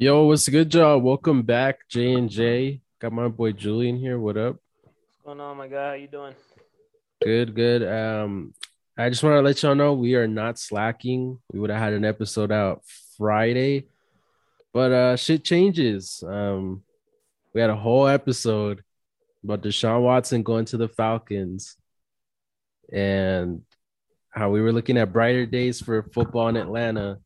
Yo, what's a good job? Welcome back, J and J. Got my boy Julian here. What up? What's going on, my guy? How you doing? Good, good. Um, I just want to let y'all know we are not slacking. We would have had an episode out Friday, but uh, shit changes. Um, we had a whole episode about Deshaun Watson going to the Falcons, and how we were looking at brighter days for football in Atlanta.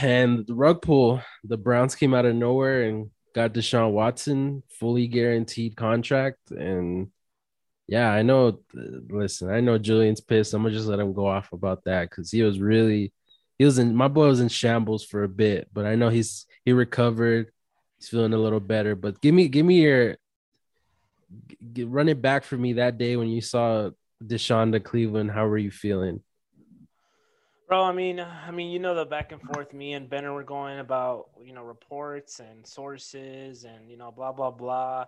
And the rug pull, the Browns came out of nowhere and got Deshaun Watson fully guaranteed contract. And yeah, I know. Listen, I know Julian's pissed. I'm gonna just let him go off about that because he was really, he was in my boy was in shambles for a bit, but I know he's he recovered. He's feeling a little better. But give me, give me your, run it back for me that day when you saw Deshaun to Cleveland. How were you feeling? Bro, I mean, I mean, you know the back and forth me and Benner were going about, you know, reports and sources and you know, blah blah blah.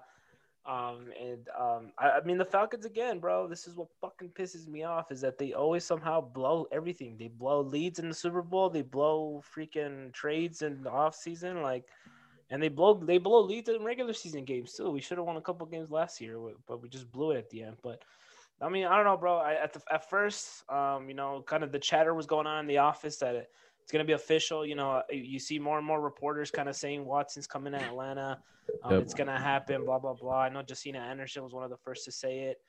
Um, and um, I, I mean, the Falcons again, bro. This is what fucking pisses me off is that they always somehow blow everything. They blow leads in the Super Bowl. They blow freaking trades in the off season, like, and they blow they blow leads in regular season games too. We should have won a couple games last year, but we just blew it at the end. But I mean, I don't know, bro. I, at the, at first, um, you know, kind of the chatter was going on in the office that it, it's going to be official. You know, you see more and more reporters kind of saying Watson's coming to Atlanta. Um, yep. It's going to happen. Blah blah blah. I know Josina Anderson was one of the first to say it.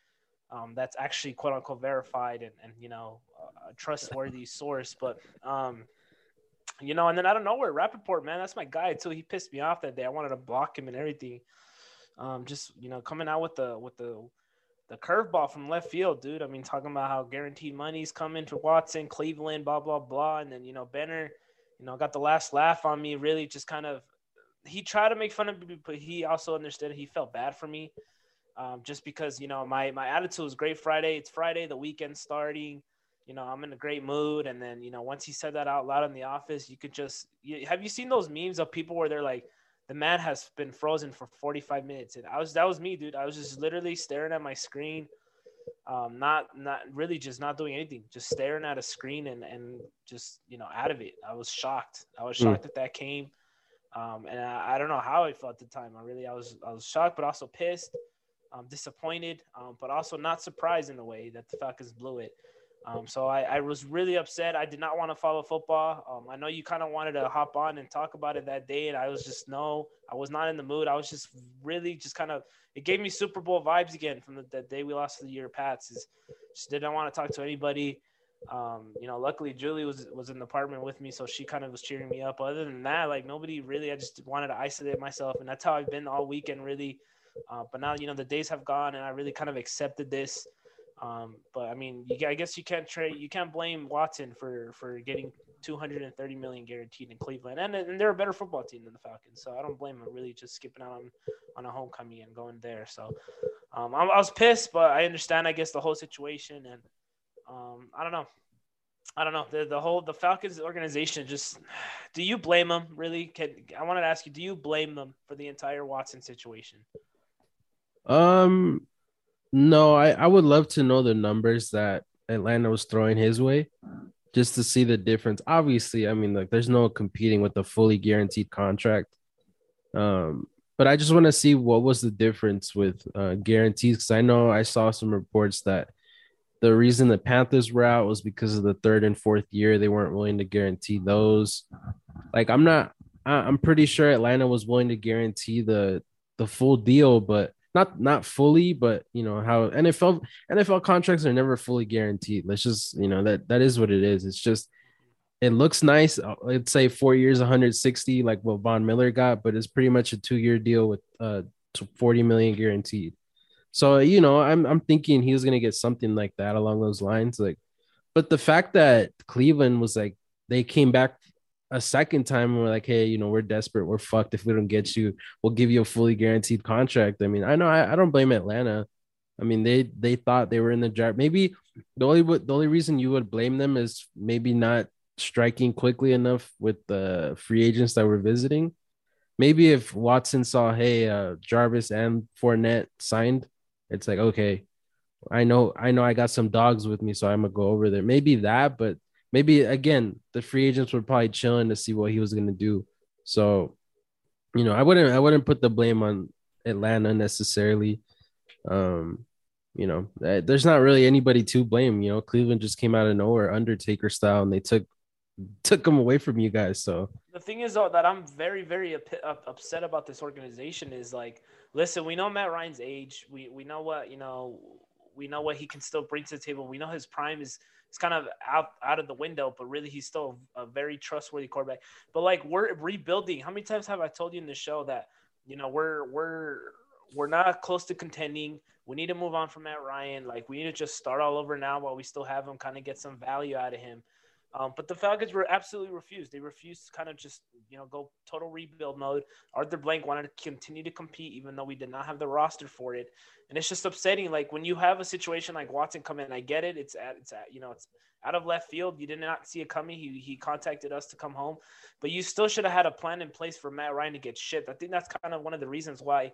Um, that's actually quote unquote verified and, and you know a trustworthy source. But um, you know, and then out of nowhere, Rapoport, man, that's my guy too. He pissed me off that day. I wanted to block him and everything. Um, just you know, coming out with the with the the curveball from left field, dude. I mean, talking about how guaranteed money's coming to Watson, Cleveland, blah blah blah, and then you know Benner, you know, got the last laugh on me. Really, just kind of he tried to make fun of me, but he also understood he felt bad for me, um, just because you know my my attitude was great Friday. It's Friday, the weekend starting. You know, I'm in a great mood, and then you know once he said that out loud in the office, you could just you, have you seen those memes of people where they're like the man has been frozen for 45 minutes and i was that was me dude. I was just literally staring at my screen um not not really just not doing anything just staring at a screen and and just you know out of it. I was shocked. I was hmm. shocked mm. that that came. Um and I, I, don't know how i felt at the time. I really i was i was shocked but also pissed um disappointed um but also not surprised in a way that the falcons blew it um, so I, I, was really upset. I did not want to follow football. Um, I know you kind of wanted to hop on and talk about it that day, and I was just no, I was not in the mood. I was just really just kind of it gave me Super Bowl vibes again from the, the day we lost to the year Pats. Is just didn't want to talk to anybody. Um, you know, luckily Julie was was in the apartment with me, so she kind of was cheering me up. Other than that, like nobody really. I just wanted to isolate myself, and that's how I've been all weekend, really. Uh, but now you know the days have gone, and I really kind of accepted this. Um, but I mean, you, I guess you can't trade. You can't blame Watson for for getting 230 million guaranteed in Cleveland, and, and they're a better football team than the Falcons. So I don't blame him really just skipping out on on a homecoming and going there. So um, I, I, was pissed, but I understand. I guess the whole situation, and um, I don't know. I don't know the the whole the Falcons organization. Just do you blame them? Really? Can I wanted to ask you? Do you blame them for the entire Watson situation? Um, no, I, I would love to know the numbers that Atlanta was throwing his way just to see the difference. Obviously, I mean, like there's no competing with a fully guaranteed contract. Um, but I just want to see what was the difference with uh, guarantees because I know I saw some reports that the reason the Panthers were out was because of the third and fourth year they weren't willing to guarantee those. Like I'm not, I'm pretty sure Atlanta was willing to guarantee the the full deal, but not not fully, but you know how NFL NFL contracts are never fully guaranteed. Let's just you know that that is what it is. It's just it looks nice. Uh, let's say four years, 160, like what Von Miller got, but it's pretty much a two year deal with uh 40 million guaranteed. So you know, I'm I'm thinking he was gonna get something like that along those lines. Like, but the fact that Cleveland was like they came back a second time we're like, hey, you know, we're desperate, we're fucked if we don't get you. We'll give you a fully guaranteed contract. I mean, I know I, I don't blame Atlanta. I mean, they they thought they were in the draft. Maybe the only the only reason you would blame them is maybe not striking quickly enough with the free agents that were visiting. Maybe if Watson saw, hey, uh, Jarvis and Fournette signed, it's like okay, I know I know I got some dogs with me, so I'm gonna go over there. Maybe that, but maybe again the free agents were probably chilling to see what he was going to do So, you know, I wouldn't I wouldn't put the blame on Atlanta necessarily. Um, you know, eh, there's not really anybody to blame. You know, Cleveland just came out of nowhere, Undertaker style, and they took took them away from you guys. So the thing is, though, that I'm very, very upset about this organization is like, listen, we know Matt Ryan's age. We we know what you know. We know what he can still bring to the table. We know his prime is is kind of out out of the window, but really he's still a very trustworthy quarterback. But like we're rebuilding. How many times have I told you in the show that you know we're we're we're not close to contending. We need to move on from Matt Ryan. Like we need to just start all over now while we still have him, kind of get some value out of him. Um, but the Falcons were absolutely refused. They refused to kind of just you know go total rebuild mode. Arthur Blank wanted to continue to compete, even though we did not have the roster for it. And it's just upsetting. Like when you have a situation like Watson come in, I get it. It's at it's at you know it's out of left field. You did not see it coming. He he contacted us to come home, but you still should have had a plan in place for Matt Ryan to get shipped. I think that's kind of one of the reasons why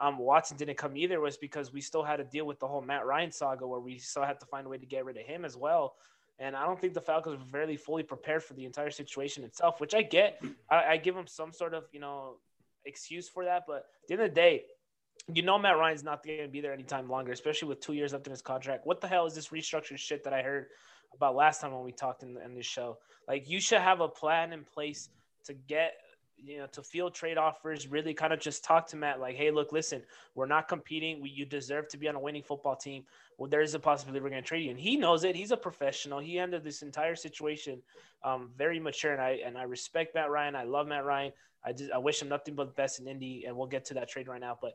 um, Watson didn't come either was because we still had to deal with the whole Matt Ryan saga where we still had to find a way to get rid of him as well. And I don't think the Falcons were really fully prepared for the entire situation itself, which I get. I, I give them some sort of, you know, excuse for that. But at the end of the day, you know Matt Ryan's not going to be there anytime longer, especially with two years left in his contract. What the hell is this restructured shit that I heard about last time when we talked in, in this show? Like, you should have a plan in place to get you know, to field trade offers, really kind of just talk to Matt like, hey, look, listen, we're not competing. We, you deserve to be on a winning football team. Well, there is a possibility we're going to trade you, and he knows it. He's a professional. He ended this entire situation um, very mature, and I and I respect Matt Ryan. I love Matt Ryan. I just I wish him nothing but the best in Indy, and we'll get to that trade right now. But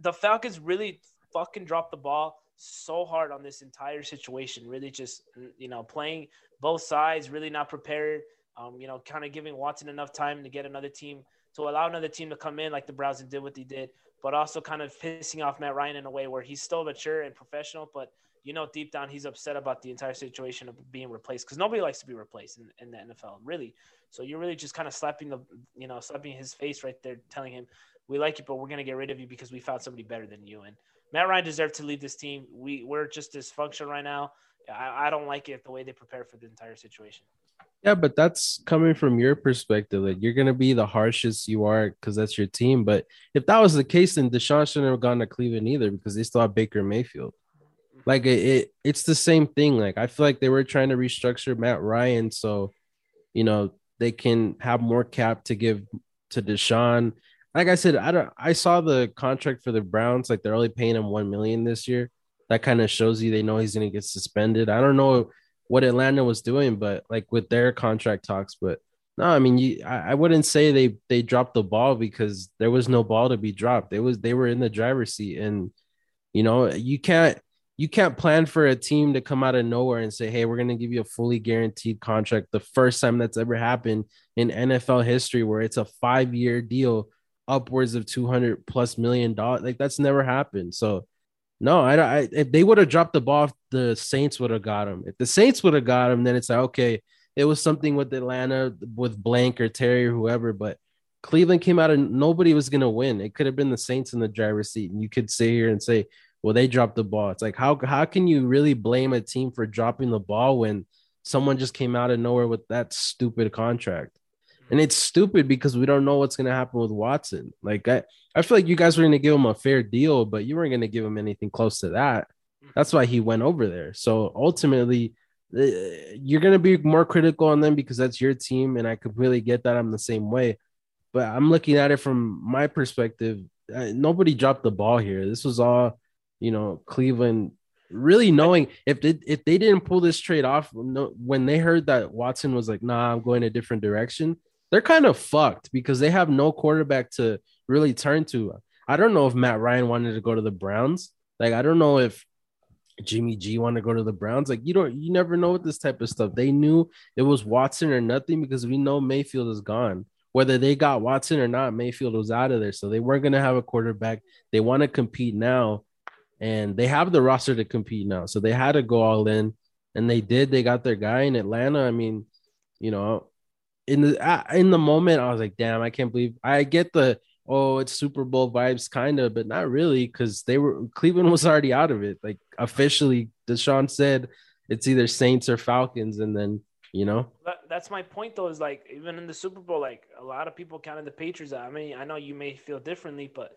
the Falcons really fucking dropped the ball so hard on this entire situation. Really, just you know, playing both sides, really not prepared. Um, you know, kind of giving Watson enough time to get another team to allow another team to come in like the Browns did what they did, but also kind of pissing off Matt Ryan in a way where he's still mature and professional, but you know deep down he's upset about the entire situation of being replaced because nobody likes to be replaced in, in the NFL, really. So you're really just kind of slapping the you know slapping his face right there, telling him we like you, but we're gonna get rid of you because we found somebody better than you. And Matt Ryan deserved to leave this team. We we're just dysfunctional right now. I, I don't like it the way they prepare for the entire situation. Yeah, but that's coming from your perspective. Like you're gonna be the harshest you are because that's your team. But if that was the case, then Deshaun shouldn't have gone to Cleveland either because they still have Baker Mayfield. Like it, it, it's the same thing. Like I feel like they were trying to restructure Matt Ryan so you know they can have more cap to give to Deshaun. Like I said, I don't I saw the contract for the Browns, like they're only paying him one million this year. That kind of shows you they know he's gonna get suspended. I don't know what Atlanta was doing, but like with their contract talks. But no, I mean, you, I, I wouldn't say they they dropped the ball because there was no ball to be dropped. It was they were in the driver's seat, and you know you can't you can't plan for a team to come out of nowhere and say, "Hey, we're going to give you a fully guaranteed contract." The first time that's ever happened in NFL history, where it's a five year deal, upwards of two hundred plus million dollars, like that's never happened. So no, I, I if they would have dropped the ball, the Saints would have got him. If the Saints would have got him, then it's like okay, it was something with Atlanta with Blank or Terry or whoever, but Cleveland came out and nobody was gonna win. It could have been the Saints in the driver's seat, and you could sit here and say, "Well, they dropped the ball." It's like how how can you really blame a team for dropping the ball when someone just came out of nowhere with that stupid contract? And it's stupid because we don't know what's gonna happen with Watson. Like I, I feel like you guys were going to give him a fair deal, but you weren't going to give him anything close to that. That's why he went over there. So ultimately, uh, you're going to be more critical on them because that's your team. And I completely get that. I'm the same way. But I'm looking at it from my perspective. Nobody dropped the ball here. This was all, you know, Cleveland really knowing if they, if they didn't pull this trade off when they heard that Watson was like, nah, I'm going a different direction, they're kind of fucked because they have no quarterback to really turn to. I don't know if Matt Ryan wanted to go to the Browns. Like I don't know if Jimmy G want to go to the Browns. Like you don't you never know with this type of stuff. They knew it was Watson or nothing because we know Mayfield is gone. Whether they got Watson or not, Mayfield was out of there. So they weren't gonna have a quarterback. They want to compete now, and they have the roster to compete now. So they had to go all in, and they did. They got their guy in Atlanta. I mean, you know, in the in the moment, I was like, damn, I can't believe I get the oh, it's Super Bowl vibes, kind of, but not really, because they were Cleveland was already out of it. Like officially, Deshaun said it's either Saints or Falcons, and then You know, that's my point though. Is like even in the Super Bowl, like a lot of people counted the Patriots. I mean, I know you may feel differently, but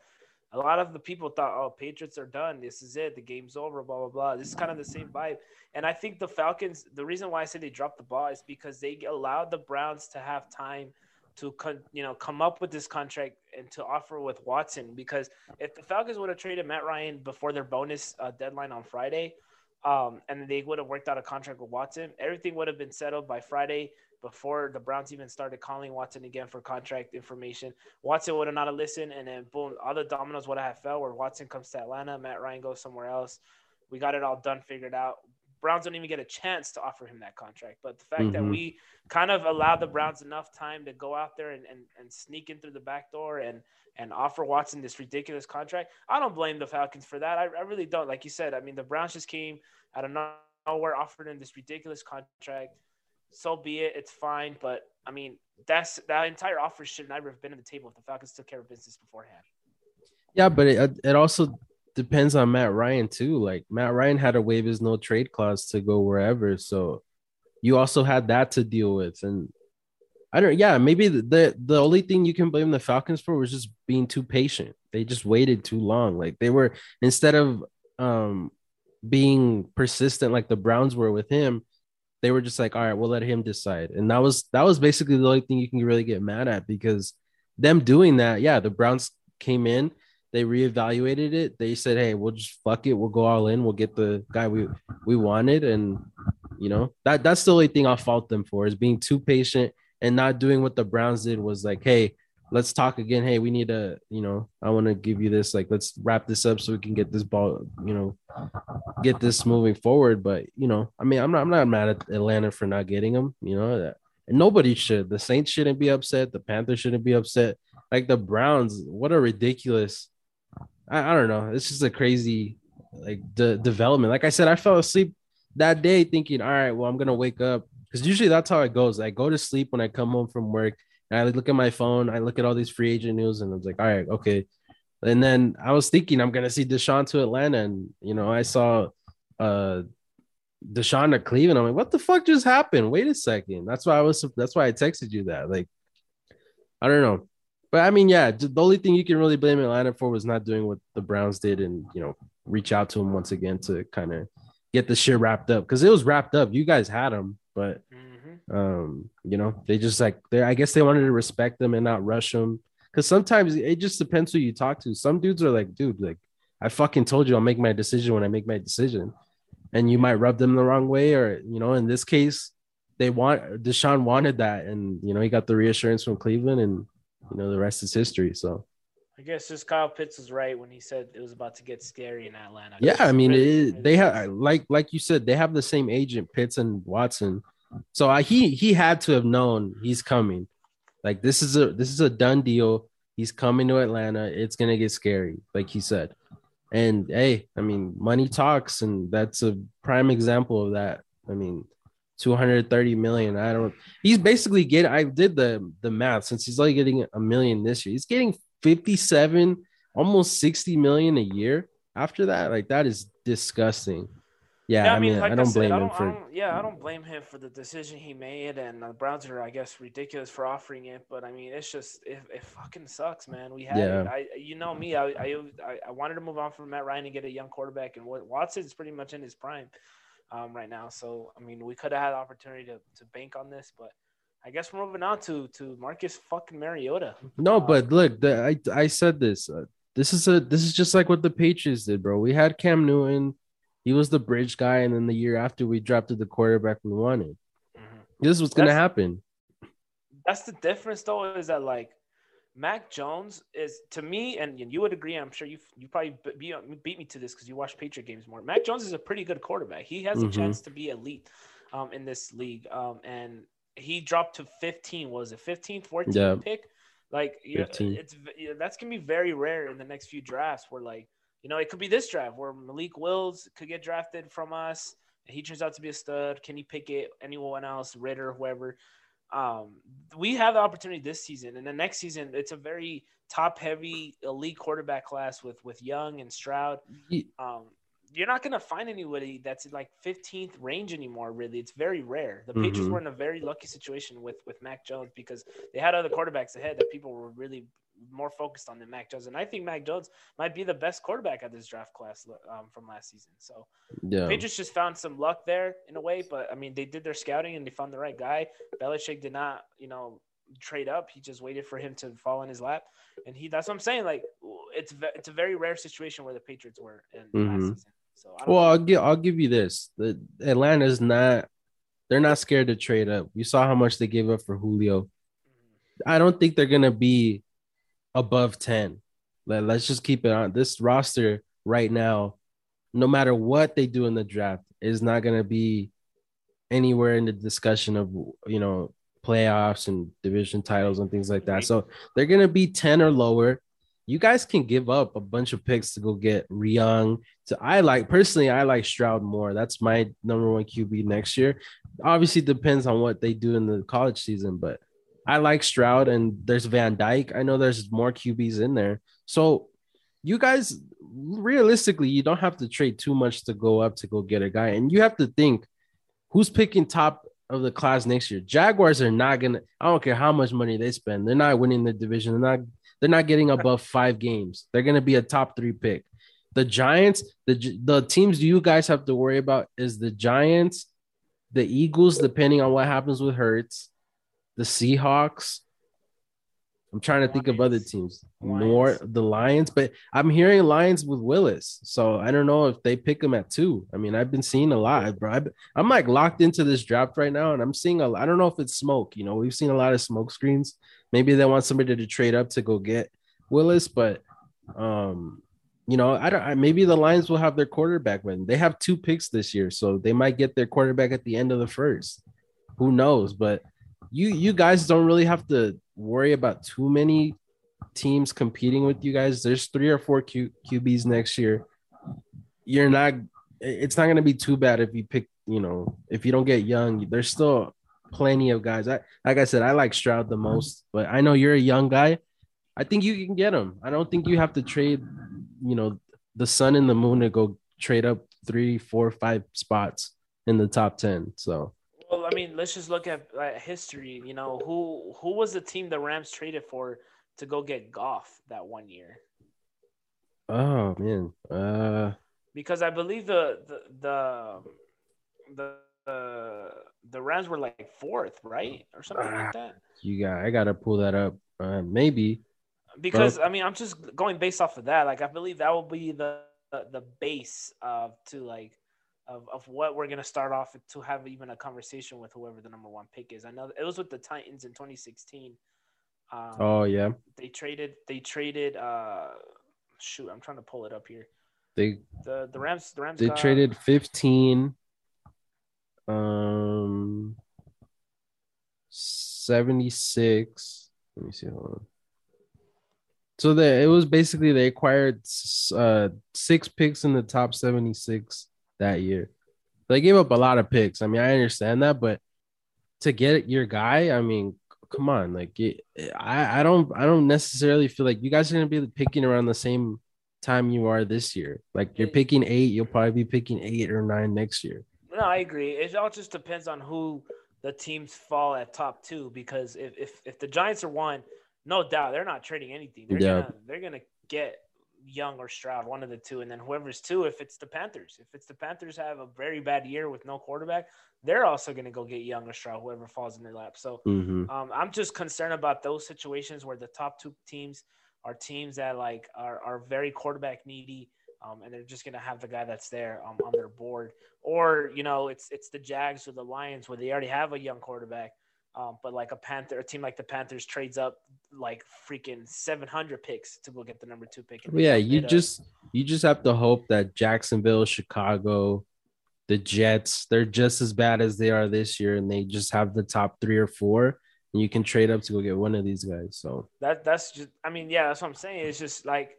a lot of the people thought, "Oh, Patriots are done. This is it. The game's over." Blah blah blah. This is kind of the same vibe. And I think the Falcons. The reason why I say they dropped the ball is because they allowed the Browns to have time to you know come up with this contract and to offer with Watson. Because if the Falcons would have traded Matt Ryan before their bonus uh, deadline on Friday, um, and they would have worked out a contract with Watson, everything would have been settled by Friday before the Browns even started calling Watson again for contract information. Watson would have not have listened, and then boom, all the dominoes would have fell. Where Watson comes to Atlanta, Matt Ryan goes somewhere else. We got it all done, figured out. Browns don't even get a chance to offer him that contract. But the fact mm-hmm. that we kind of allowed the Browns enough time to go out there and, and, and sneak in through the back door and and offer Watson this ridiculous contract, I don't blame the Falcons for that. I, I really don't. Like you said, I mean, the Browns just came out of nowhere, offered him this ridiculous contract so be it. It's fine. But I mean, that's that entire offer should never have been on the table if the Falcons took care of business beforehand. Yeah, but it it also depends on Matt Ryan too. Like Matt Ryan had to waive his no trade clause to go wherever, so you also had that to deal with. And I don't. Yeah, maybe the the, only thing you can blame the Falcons for was just being too patient. They just waited too long. Like they were instead of um being persistent like the Browns were with him they were just like, all right, we'll let him decide. And that was that was basically the only thing you can really get mad at because them doing that, yeah, the Browns came in, they reevaluated it. They said, hey, we'll just fuck it, we'll go all in, we'll get the guy we we wanted, and you know that that's the only thing I'll fault them for is being too patient and not doing what the Browns did was like, hey, let's talk again. Hey, we need to, you know, I want to give you this. Like, let's wrap this up so we can get this ball, you know, get this moving forward. But you know, I mean, I'm not, I'm not mad at Atlanta for not getting him. You know, and nobody should. The Saints shouldn't be upset. The Panthers shouldn't be upset. Like the Browns, what a ridiculous. I, I don't know. It's just a crazy like the development. Like I said, I fell asleep that day thinking, all right, well, I'm gonna wake up because usually that's how it goes. I go to sleep when I come home from work and I look at my phone, I look at all these free agent news, and I was like, all right, okay. And then I was thinking I'm gonna see Deshaun to Atlanta, and you know, I saw uh Deshaun to Cleveland. I'm like, what the fuck just happened? Wait a second. That's why I was that's why I texted you that. Like, I don't know. But I mean, yeah, the only thing you can really blame Atlanta for was not doing what the Browns did and you know, reach out to him once again to kind of get the shit wrapped up because it was wrapped up. You guys had him, but mm um, you know, they just like they I guess they wanted to respect them and not rush them. Cause sometimes it just depends who you talk to. Some dudes are like, dude, like I fucking told you I'll make my decision when I make my decision. And you might rub them the wrong way, or you know, in this case, they want Deshaun wanted that, and you know, he got the reassurance from Cleveland, and you know, the rest is history. So I guess just Kyle Pitts was right when he said it was about to get scary in Atlanta. Yeah, I mean, really, it, they have like like you said, they have the same agent, Pitts and Watson. So I, he he had to have known he's coming. Like this is a this is a done deal. He's coming to Atlanta. It's gonna get scary, like he said. And hey, I mean, money talks, and that's a prime example of that. I mean, 230 million. I don't. He's basically getting. I did the the math since he's only getting a million this year. He's getting 57, almost 60 million a year. After that, like that is disgusting. Yeah, yeah I, mean, like I don't I said, blame I don't, him for. yeah, I don't blame him for the decision he made, and the Browns are, I guess, ridiculous for offering it. But I mean, it's just it, it fucking sucks, man. We had yeah. it. I, you know me, I, I, I wanted to move on from Matt Ryan and get a young quarterback, and Watson's pretty much in his prime um, right now. So I mean, we could have had opportunity to to bank on this, but. I guess we're moving on to to Marcus fucking Mariota. No, um, but look, the, I I said this. Uh, this is a this is just like what the Patriots did, bro. We had Cam Newton he was the bridge guy, and then the year after we drafted the quarterback we wanted. Mm-hmm. This was going to happen. That's the difference, though, is that like Mac Jones is to me, and you would agree. I'm sure you you probably beat, beat me to this because you watch Patriot games more. Mac Jones is a pretty good quarterback. He has a mm-hmm. chance to be elite um, in this league, um, and he dropped to 15. Was it 15, 14 yeah. pick? Like, it's that's gonna be very rare in the next few drafts where like you know, it could be this draft where Malik Willis could get drafted from us. And he turns out to be a stud. Kenny Pickett, anyone else, Ridder, whoever. Um, we have the opportunity this season, and the next season, it's a very top-heavy elite quarterback class with with Young and Stroud. Um, you're not gonna find anybody that's like 15th range anymore. Really, it's very rare. The Patriots Mhm. were in a very lucky situation with with Mac Jones because they had other quarterbacks ahead that people were really more focused on than Mac Jones, and I think Mac Jones might be the best quarterback at this draft class um, from last season. So Yeah. Patriots just found some luck there in a way, but I mean they did their scouting and they found the right guy. Belichick did not, you know, trade up. He just waited for him to fall in his lap, and he. That's what I'm saying. Like it's it's a very rare situation where the Patriots were in last Mhm. season. So I don't Well, know. I'll give I'll give you this. The Atlanta's not they're not scared to trade up. You saw how much they gave up for Julio. I don't think they're gonna be above 10. Let, let's just keep it on this roster right now, no matter what they do in the draft, is not gonna be anywhere in the discussion of you know playoffs and division titles and things like that. So they're gonna be 10 or lower. You guys can give up a bunch of picks to go get Young. So I like personally, I like Stroud more. That's my number one QB next year. Obviously, depends on what they do in the college season, but I like Stroud and there's Van Dyke. I know there's more QBs in there. So you guys realistically, you don't have to trade too much to go up to go get a guy. And you have to think who's picking top of the class next year. Jaguars are not gonna, I don't care how much money they spend, they're not winning the division. They're not they're not getting above five games. They're gonna be a top three pick. The Giants, the the teams you guys have to worry about is the Giants, the Eagles, depending on what happens with Hurts, the Seahawks. I'm trying to think of other teams. Lions. Nor the Lions, but I'm hearing Lions with Willis. So I don't know if they pick him at two. I mean, I've been seeing a lot, bro. I've- I'm like locked into this draft right now, and I'm seeing a. I don't know if it's smoke. You know, we've seen a lot of smoke screens. Maybe they want somebody to trade up to go get Willis, but um, you know, I don't. I, maybe the Lions will have their quarterback when they have two picks this year, so they might get their quarterback at the end of the first. Who knows? But you you guys don't really have to worry about too many teams competing with you guys. There's three or four Q, QBs next year. You're not. It's not going to be too bad if you pick. You know, if you don't get young, there's still plenty of guys. I like I said, I like Stroud the most, but I know you're a young guy. I think you can get him. I don't think you have to trade. You know, the sun and the moon to go trade up three, four, five spots in the top ten. So Well, I mean, let's just look at uh, history. You know, who who was the team the Rams traded for to go get Goff that one year? Oh man. Uh Because I believe the the the the the, the Rams were like fourth, right, or something Ah. like that. you got I gotta pull that up. Uh maybe. Because I mean, I'm just going based off of that. Like, I believe that will be the, the base of to like of, of what we're gonna start off to have even a conversation with whoever the number one pick is. I know it was with the Titans in 2016. Um, Oh yeah. they traded they traded uh shoot i'm trying to pull it up here They the the rams the rams they got, traded 15 um 76 let me see hold on. so the it was basically they acquired uh six picks in the top 76 that year. They gave up a lot of picks. I mean i understand that but to get your guy i mean come on like it, i i don't i don't necessarily feel like you guys are going to be picking around the same time you are this year. Like you're picking eight you'll probably be picking eight or nine next year. No i agree. It all just depends on who the teams fall at top two because if if, if the giants are one no doubt they're not trading anything. They're Yeah. gonna they're gonna get young or stroud one of the two. And then whoever's two if it's the panthers if it's the panthers have a very bad year with no quarterback they're also gonna go get young or stroud whoever falls in their lap. So Mhm. Um, I'm just concerned about those situations where the top two teams are teams that like are, are very quarterback needy, um, and they're just gonna have the guy that's there um, on their board, or you know it's it's the Jags or the Lions where they already have a young quarterback, um, but like a Panther, a team like the Panthers trades up like freaking 700 picks to go get the number two pick. yeah, you us. just you just have to hope that Jacksonville, Chicago, the Jets, they're just as bad as they are this year, and they just have the top three or four, and you can trade up to go get one of these guys. So that that's just I mean, yeah, that's what I'm saying. It's just like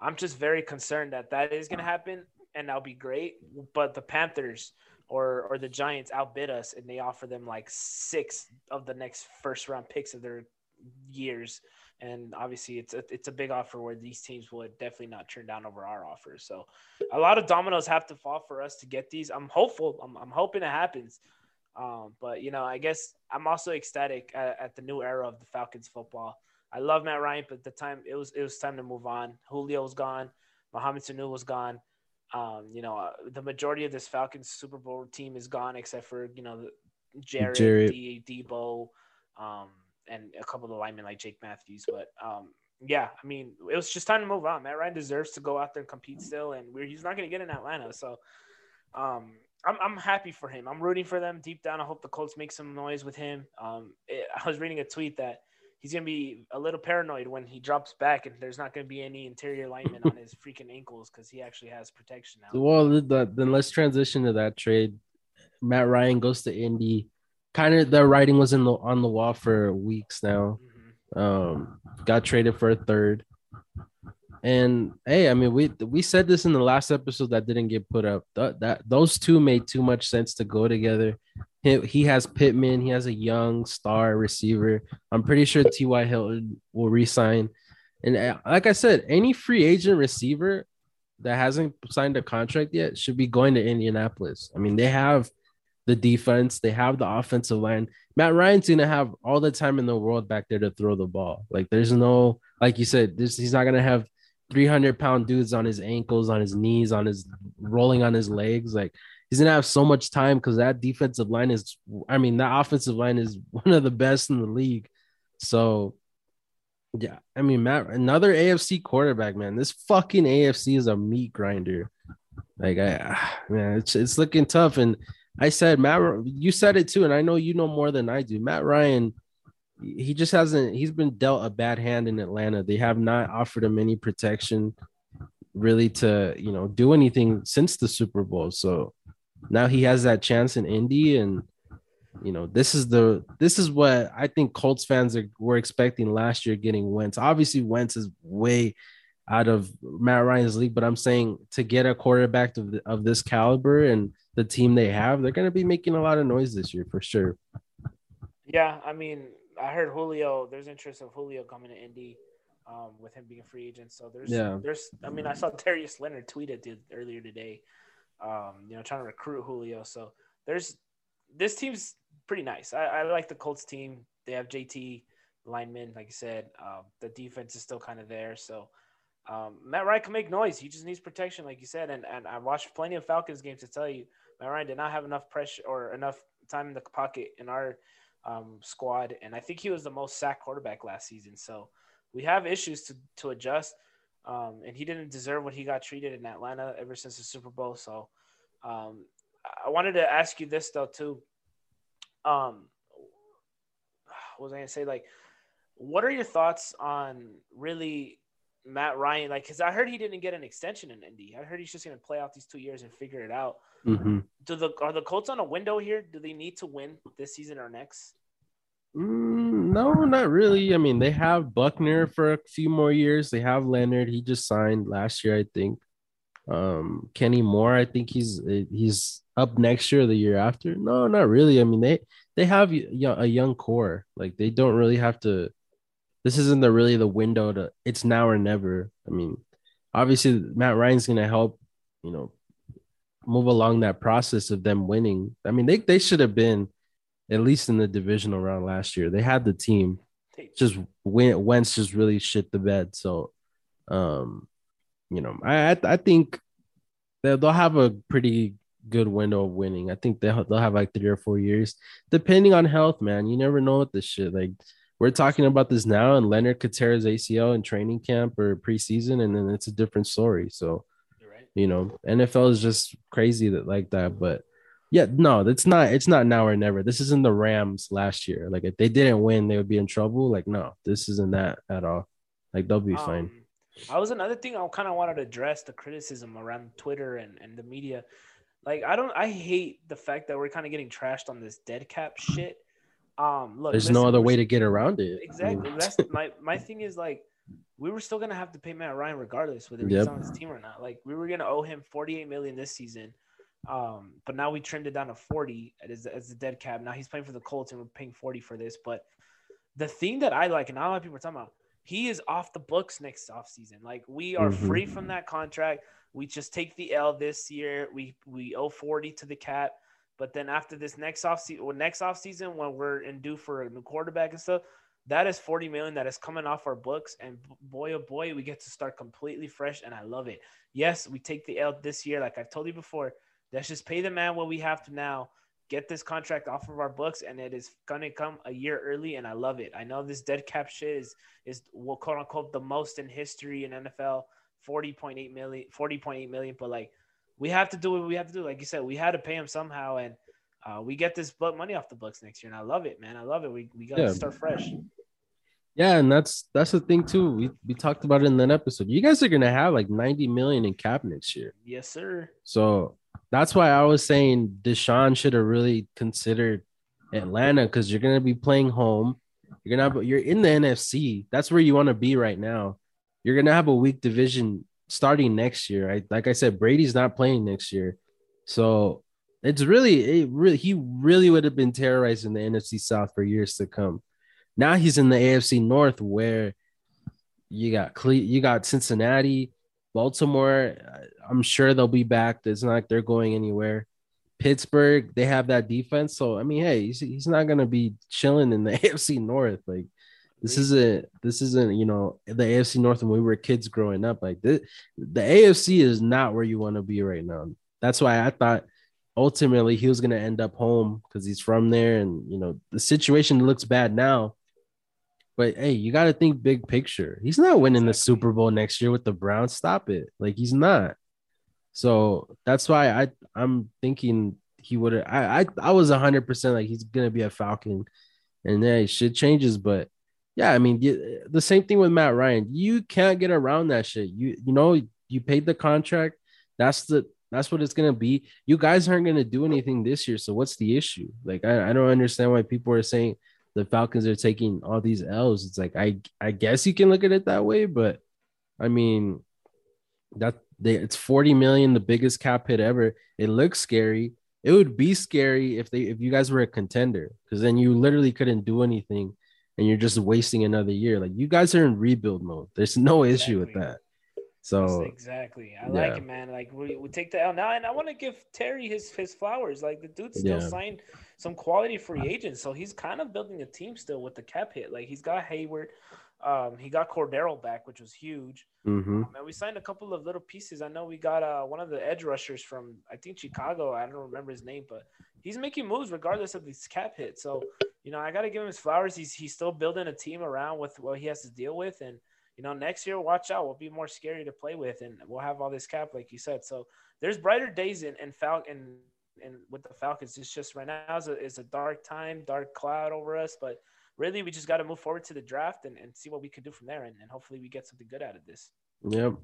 I'm just very concerned that that is going to happen and that'll be great, but the Panthers or or the Giants outbid us and they offer them like six of the next first round picks of their years. And obviously, it's a, it's a big offer where these teams would definitely not turn down over our offers. So, a lot of dominoes have to fall for us to get these. I'm hopeful. I'm, I'm hoping it happens. Um, but you know, I guess I'm also ecstatic at, at, the new era of the Falcons football. I love Matt Ryan, but the time it was it was time to move on. Julio was gone. Mohamed Sanu was gone. Um, you know, uh, the majority of this Falcons Super Bowl team is gone except for you know Jarrett, Jarrett. D, Deebo, um, and a couple of the linemen like Jake Matthews. But um, yeah, I mean, it was just time to move on. Matt Ryan deserves to go out there and compete still, and he's not going to get in Atlanta. So um, I'm, I'm happy for him. I'm rooting for them deep down. I hope the Colts make some noise with him. Um, it, I was reading a tweet that he's gonna be a little paranoid when he drops back, and there's not gonna be any interior linemen on his freaking ankles because he actually has protection now. Well, then let's transition to that trade. Matt Ryan goes to Indy. Kind of the writing was in the on the wall for weeks now. Mm-hmm. Um, got traded for a third. And hey, I mean, we we said this in the last episode that didn't get put up. That, that those two made too much sense to go together. He, has Pittman. He has a young star receiver. I'm pretty sure T.Y. Hilton will resign. And uh, like I said, any free agent receiver that hasn't signed a contract yet should be going to Indianapolis. I mean, they have the defense, they have the offensive line. Matt Ryan's gonna have all the time in the world back there to throw the ball. Like, there's no, like you said, this, he's not gonna have 300 pound dudes on his ankles, on his knees, on his rolling on his legs. Like he's gonna have so much time because that defensive line is, I mean, that offensive line is one of the best in the league. So, yeah, I mean, Matt, another AFC quarterback, man. This fucking AFC is a meat grinder. Like, I, man, it's it's looking tough. And I said, Matt, you said it too, and I know you know more than I do. Matt Ryan he just hasn't he's been dealt a bad hand in Atlanta. They have not offered him any protection really to, you know, do anything since the Super Bowl. So now he has that chance in Indy and you know, this is the this is what I think Colts fans are were expecting last year getting Wentz. Obviously Wentz is way out of Matt Ryan's league, but I'm saying to get a quarterback of, of this caliber and the team they have, they're going to be making a lot of noise this year for sure. Yeah, I mean, I heard Julio. There's interest of Julio coming to Indy, um, with him being a free agent. So there's, yeah. there's. I mean, I saw Darius Leonard tweet it earlier today. Um, you know, trying to recruit Julio. So there's this team's pretty nice. I, I like the Colts team. They have JT linemen, like you said. Um, the defense is still kind of there. So um, Matt Ryan can make noise. He just needs protection, like you said. And and I watched plenty of Falcons games to tell you Matt Ryan did not have enough pressure or enough time in the pocket in our um, squad, and I think he was the most sacked quarterback last season. So we have issues to to adjust, um, and he didn't deserve what he got treated in Atlanta ever since the Super Bowl. So um, I wanted to ask you this though too. Um, what was I gonna say? Like, what are your thoughts on really Matt Ryan? Like, because I heard he didn't get an extension in Indy. I heard he's just gonna play out these two years and figure it out. Mm-hmm. Do the are the Colts on a window here? Do they need to win this season or next? Mm, no, not really. I mean, they have Buckner for a few more years. They have Leonard. He just signed last year, I think. Um, Kenny Moore, I think he's he's up next year, or the year after. No, not really. I mean, they they have a young core. Like they don't really have to. This isn't the really the window to. It's now or never. I mean, obviously Matt Ryan's gonna help. You know, move along that process of them winning. I mean, they they should have been at least in the divisional round last year. They had the team. Just went Wentz just really shit the bed. So, um, you know, I I, think they'll, they'll have a pretty good window of winning. I think they'll they'll have like three or four years, depending on health. Man, you never know what this shit. Like we're talking about this now, and Leonard could tear his ACL in training camp or preseason, and then it's a different story. So you know, NFL is just crazy that like that. But yeah, no, it's not. It's not now or never. This isn't the Rams last year. Like if they didn't win, they would be in trouble. Like no, this isn't that at all. Like they'll be um, fine. I was another thing I kind of wanted to address the criticism around Twitter and, and the media. Like I don't I hate the fact that we're kind of getting trashed on this dead cap shit. Um look there's listen, no other way to get around it. Exactly. I mean, That's my my thing is like we were still gonna have to pay Matt Ryan regardless whether he's yep. on his team or not. Like we were gonna owe him 48 million this season, um, but now we trimmed it down to 40 as as the dead cap. Now he's playing for the Colts and we're paying 40 for this. But the thing that I like, and not a lot of people are talking about, he is off the books next offseason. Like we are mm-hmm. free from that contract. We just take the L this year. We we owe 40 to the cap. But then after this next off season, well, next off season when we're in due for a new quarterback and stuff, that is 40 million that is coming off our books. And boy, oh boy, we get to start completely fresh. And I love it. Yes, we take the L this year. Like I've told you before, let's just pay the man what we have to now get this contract off of our books and it is gonna come a year early and I love it. I know this dead cap shit is is well, quote unquote the most in history in NFL, 40.8 million, 40.8 million, but like we have to do what we have to do. Like you said, we had to pay him somehow and uh, we get this money off the books next year and I love it, man. I love it. We we gotta yeah. start fresh. Yeah, and that's that's the thing too. We we talked about it in that episode. You guys are gonna have like 90 million in cap next year. Yes, sir. So that's why I was saying Deshaun should have really considered Atlanta because you're gonna be playing home. You're gonna have, you're in the NFC. That's where you want to be right now. You're gonna have a weak division starting next year. I like I said, Brady's not playing next year, so it's really it really he really would have been terrorizing the NFC South for years to come. Now he's in the AFC North where you got Cle- you got Cincinnati, Baltimore, uh, I'm sure they'll be back. It's not like they're going anywhere. Pittsburgh, they have that defense. So I mean, hey, he's, he's not gonna be chilling in the AFC North. Like this isn't this isn't you know the AFC North when we were kids growing up. Like this, the AFC is not where you want to be right now. That's why I thought ultimately he was gonna end up home because he's from there, and you know the situation looks bad now. But hey, you got to think big picture. He's not winning the Super Bowl next year with the Browns. Stop it. Like he's not. So that's why I I'm thinking he would have. I, I I was hundred percent like he's gonna be a Falcon, and yeah, shit changes. But yeah, I mean the same thing with Matt Ryan. You can't get around that shit. You you know you paid the contract. That's the that's what it's gonna be. You guys aren't gonna do anything this year. So what's the issue? Like I, I don't understand why people are saying the Falcons are taking all these L's. It's like I I guess you can look at it that way, but I mean that they, it's 40 million, the biggest cap hit ever. It looks scary. It would be scary if they if you guys were a contender, because then you literally couldn't do anything and you're just wasting another year. Like you guys are in rebuild mode. There's no issue with that. So exactly, I yeah. like it, man. Like we, we take the L now, and I want to give Terry his his flowers. Like the dude still yeah. signed some quality free agents, so he's kind of building a team still with the cap hit. Like he's got Hayward, um, he got Cordero back, which was huge. Mm-hmm. Um, and we signed a couple of little pieces. I know we got uh, one of the edge rushers from I think Chicago. I don't remember his name, but he's making moves regardless of these cap hits. So you know, I got to give him his flowers. He's he's still building a team around with what he has to deal with, and you know, next year, watch out. We'll be more scary to play with, and we'll have all this cap, like you said. So there's brighter days in, in Falcon and with the Falcons. It's just right now is a, is a dark time, dark cloud over us. But really, we just got to move forward to the draft and, and see what we can do from there, and, and hopefully we get something good out of this. Yep.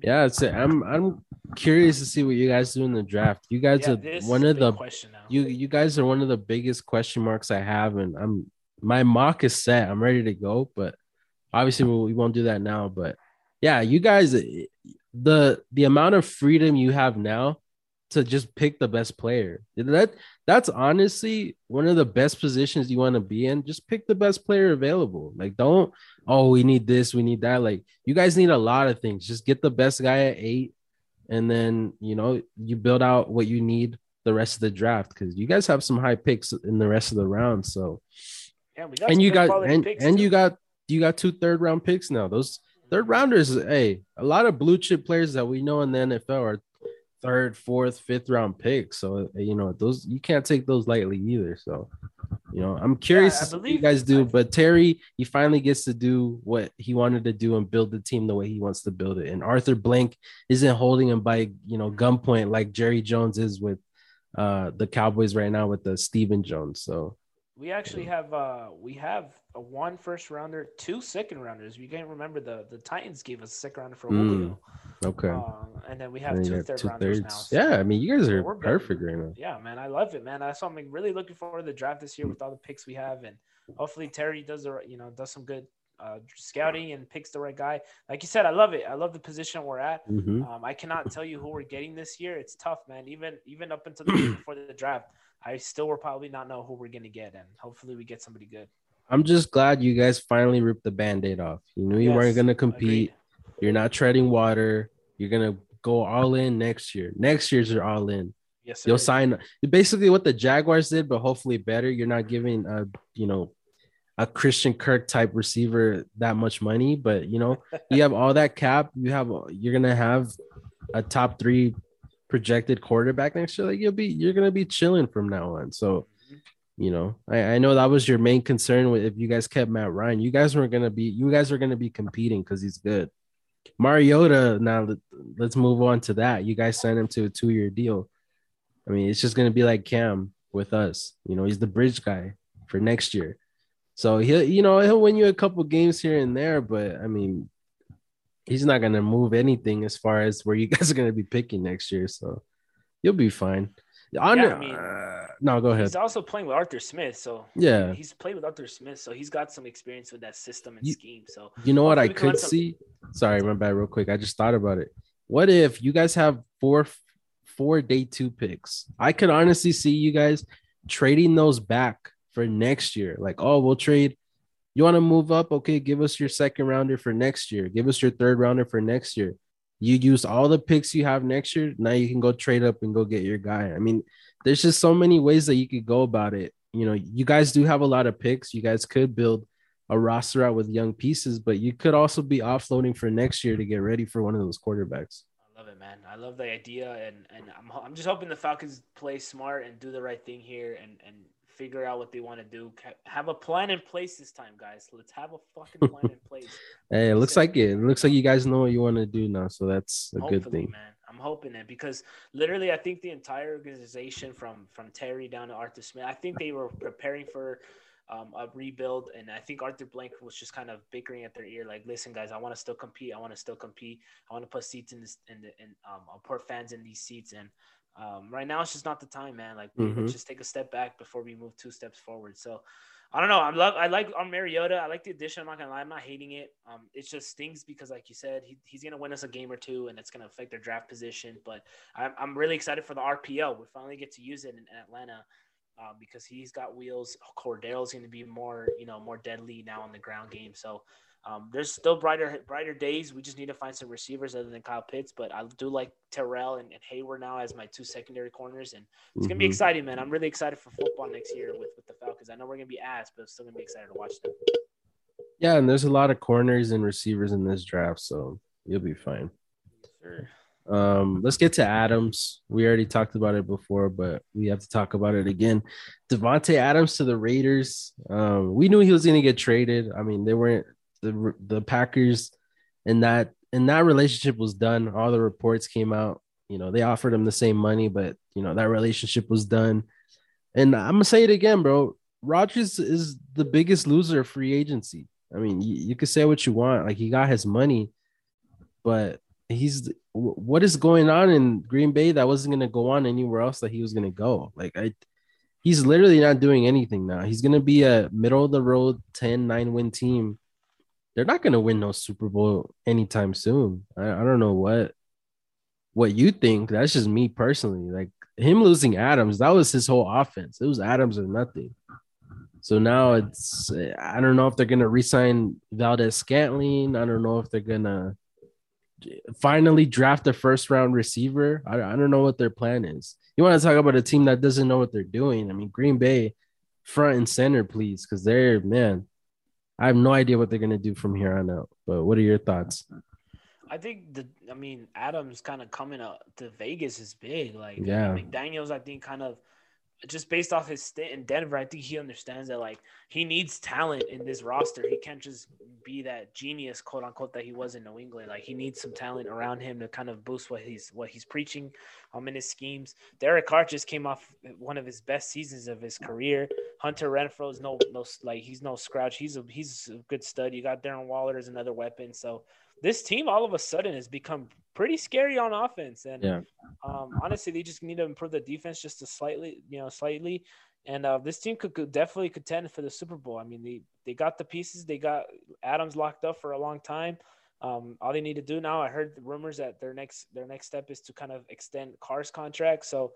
Yeah, it's I'm I'm curious to see what you guys do in the draft. You guys yeah, are one of the you you guys are one of the biggest question marks I have, and I'm my mock is set. I'm ready to go, but Obviously, we won't do that now, but yeah, you guys, eh, the the amount of freedom you have now to just pick the best player that that's honestly one of the best positions you want to be in. Just pick the best player available. Like, don't oh we need this, we need that. Like, you guys need a lot of things. Just get the best guy at eight, and then you know you build out what you need the rest of the draft because you guys have some high picks in the rest of the round. So. Yeah, we got and you got and, and you got you got two third round picks now. Those third rounders, hey, a lot of blue chip players that we know in the NFL are third, fourth, fifth round picks. So you know those you can't take those lightly either. So you know I'm curious yeah, what you guys do, but Terry he finally gets to do what he wanted to do and build the team the way he wants to build it. And Arthur Blank isn't holding him by you know gunpoint like Jerry Jones is with uh the Cowboys right now with the Stephen Jones. So we actually have uh we have a one first rounder, two second rounders. You can't remember the the Titans gave us a second rounder for mm, Julio. Okay. Um, and then we have two third two rounders thirds. now. So yeah, I mean you guys are perfect right now. Yeah, man, I love it, man. That's what I'm really looking forward to the draft this year with all the picks we have, and hopefully Terry does the you know does some good uh, scouting and picks the right guy. Like you said, I love it. I love the position we're at. Mm-hmm. Um, I cannot tell you who we're getting this year. It's tough, man. Even even up until the before the draft, I still will probably not know who we're gonna get, and hopefully we get somebody good. I'm just glad you guys finally ripped the band-aid off. You knew you Yes, weren't gonna compete. agreed. You're not treading water. You're gonna go all in next year. Next year's you're all in. Yes, sir. You'll sign basically what the Jaguars did, but hopefully better. You're not giving a you know a Christian Kirk type receiver that much money, but you know you have all that cap. You have you're gonna have a top three projected quarterback next year. Like you'll be you're gonna be chilling from now on. So you know I, I know that was your main concern with if you guys kept Matt Ryan. You guys weren't gonna be you guys are gonna be competing because he's good. Mariota. Now let, let's move on to that. You guys signed him to a two year deal. I mean, it's just gonna be like Cam with us. You know, he's the bridge guy for next year. So he'll, you know, he'll win you a couple games here and there, but I mean, he's not gonna move anything as far as where you guys are gonna be picking next year. So you'll be fine. On, Yeah, I mean, uh, no, go ahead. He's also playing with Arthur Smith, so Yeah, he's played with Arthur Smith, so he's got some experience with that system and You- scheme. So you know what I Hopefully we can learn could some- see. Sorry, my bad. Real quick, I just thought about it. What if you guys have four, four day two picks? I could honestly see you guys trading those back for next year. Like, oh, we'll trade. You want to move up? Okay, give us your second rounder for next year. Give us your third rounder for next year. You use all the picks you have next year. Now you can go trade up and go get your guy. I mean, there's just so many ways that you could go about it. You know, you guys do have a lot of picks. You guys could build a roster out with young pieces, but you could also be offloading for next year to get ready for one of those quarterbacks. I love it, man. I love the idea, and and I'm I'm just hoping the Falcons play smart and do the right thing here, and and figure out what they want to do. Have a plan in place this time, guys. Let's have a fucking plan in place. Hey, it looks like it. It looks like you guys know what you want to do now, so that's a good thing. man. I'm hoping it because literally, I think the entire organization, from from Terry down to Arthur Smith, I think they were preparing for um, a rebuild, and I think Arthur Blank was just kind of bickering at their ear, like, "Listen, guys, I want to still compete. I want to still compete. I want to put seats in this, in the, in um, I'll put fans in these seats." And um, right now, it's just not the time, man. Like, we- Mhm. let's just take a step back before we move two steps forward. So. I don't know. I'm love. I like on Mariota. I like the addition. I'm not gonna lie. I'm not hating it. Um, it just stings because, like you said, he, he's gonna win us a game or two, and it's gonna affect their draft position. But I'm, I'm really excited for the RPO. We finally get to use it in, in Atlanta uh, because he's got wheels. Cordell's gonna be more, you know, more deadly now on the ground game. So um, there's still brighter brighter days. We just need to find some receivers other than Kyle Pitts. But I do like Terrell and, and Hayward now as my two secondary corners, and it's gonna be Mhm. exciting, man. I'm really excited for football next year with, with the Falcons. I know we're gonna be ass, but I'm still gonna be excited to watch them. Yeah, and there's a lot of corners and receivers in this draft, so you'll be fine. Sure. Um, let's get to Adams. We already talked about it before, but we have to talk about it again. Davante Adams to the Raiders. Um, we knew he was going to get traded. I mean, they weren't the the Packers, and that and that relationship was done. All the reports came out. You know, they offered him the same money, but you know that relationship was done. And I'm gonna say it again, bro. Rodgers is the biggest loser of free agency. I mean, you, you could say what you want. Like he got his money, but he's what is going on in Green Bay that wasn't going to go on anywhere else that he was going to go. Like I, he's literally not doing anything now. He's going to be a middle of the road 10, 9 win team. They're not going to win no Super Bowl anytime soon. I, I don't know what what you think. That's just me personally. Like him losing Adams, that was his whole offense. It was Adams or nothing. So now it's I don't know if they're gonna resign Valdes-Scantling. I don't know if they're gonna finally draft a first round receiver. I, I don't know what their plan is. You want to talk about a team that doesn't know what they're doing? I mean, Green Bay, front and center, please, because they're man. I have no idea what they're gonna do from here on out. But what are your thoughts? I think the I mean Adams kind of coming up to Vegas is big. Like Yeah. McDaniels I think kind of just based off his stint in Denver, I think he understands that like he needs talent in this roster. He can't just be that genius, quote unquote, that he was in New England. Like he needs some talent around him to kind of boost what he's what he's preaching um in his schemes. Derek Carr just came off one of his best seasons of his career. Hunter Renfrow's no no like he's no scrouch. He's a he's a good stud. You got Darren Waller as another weapon. So this team all of a sudden has become pretty scary on offense. And Yeah. um, honestly, they just need to improve the defense just a slightly, you know, slightly. And uh, this team could, could definitely contend for the Super Bowl. I mean, they they got the pieces. They got Adams locked up for a long time. Um, all they need to do now, I heard the rumors that their next their next step is to kind of extend Carr's contract. So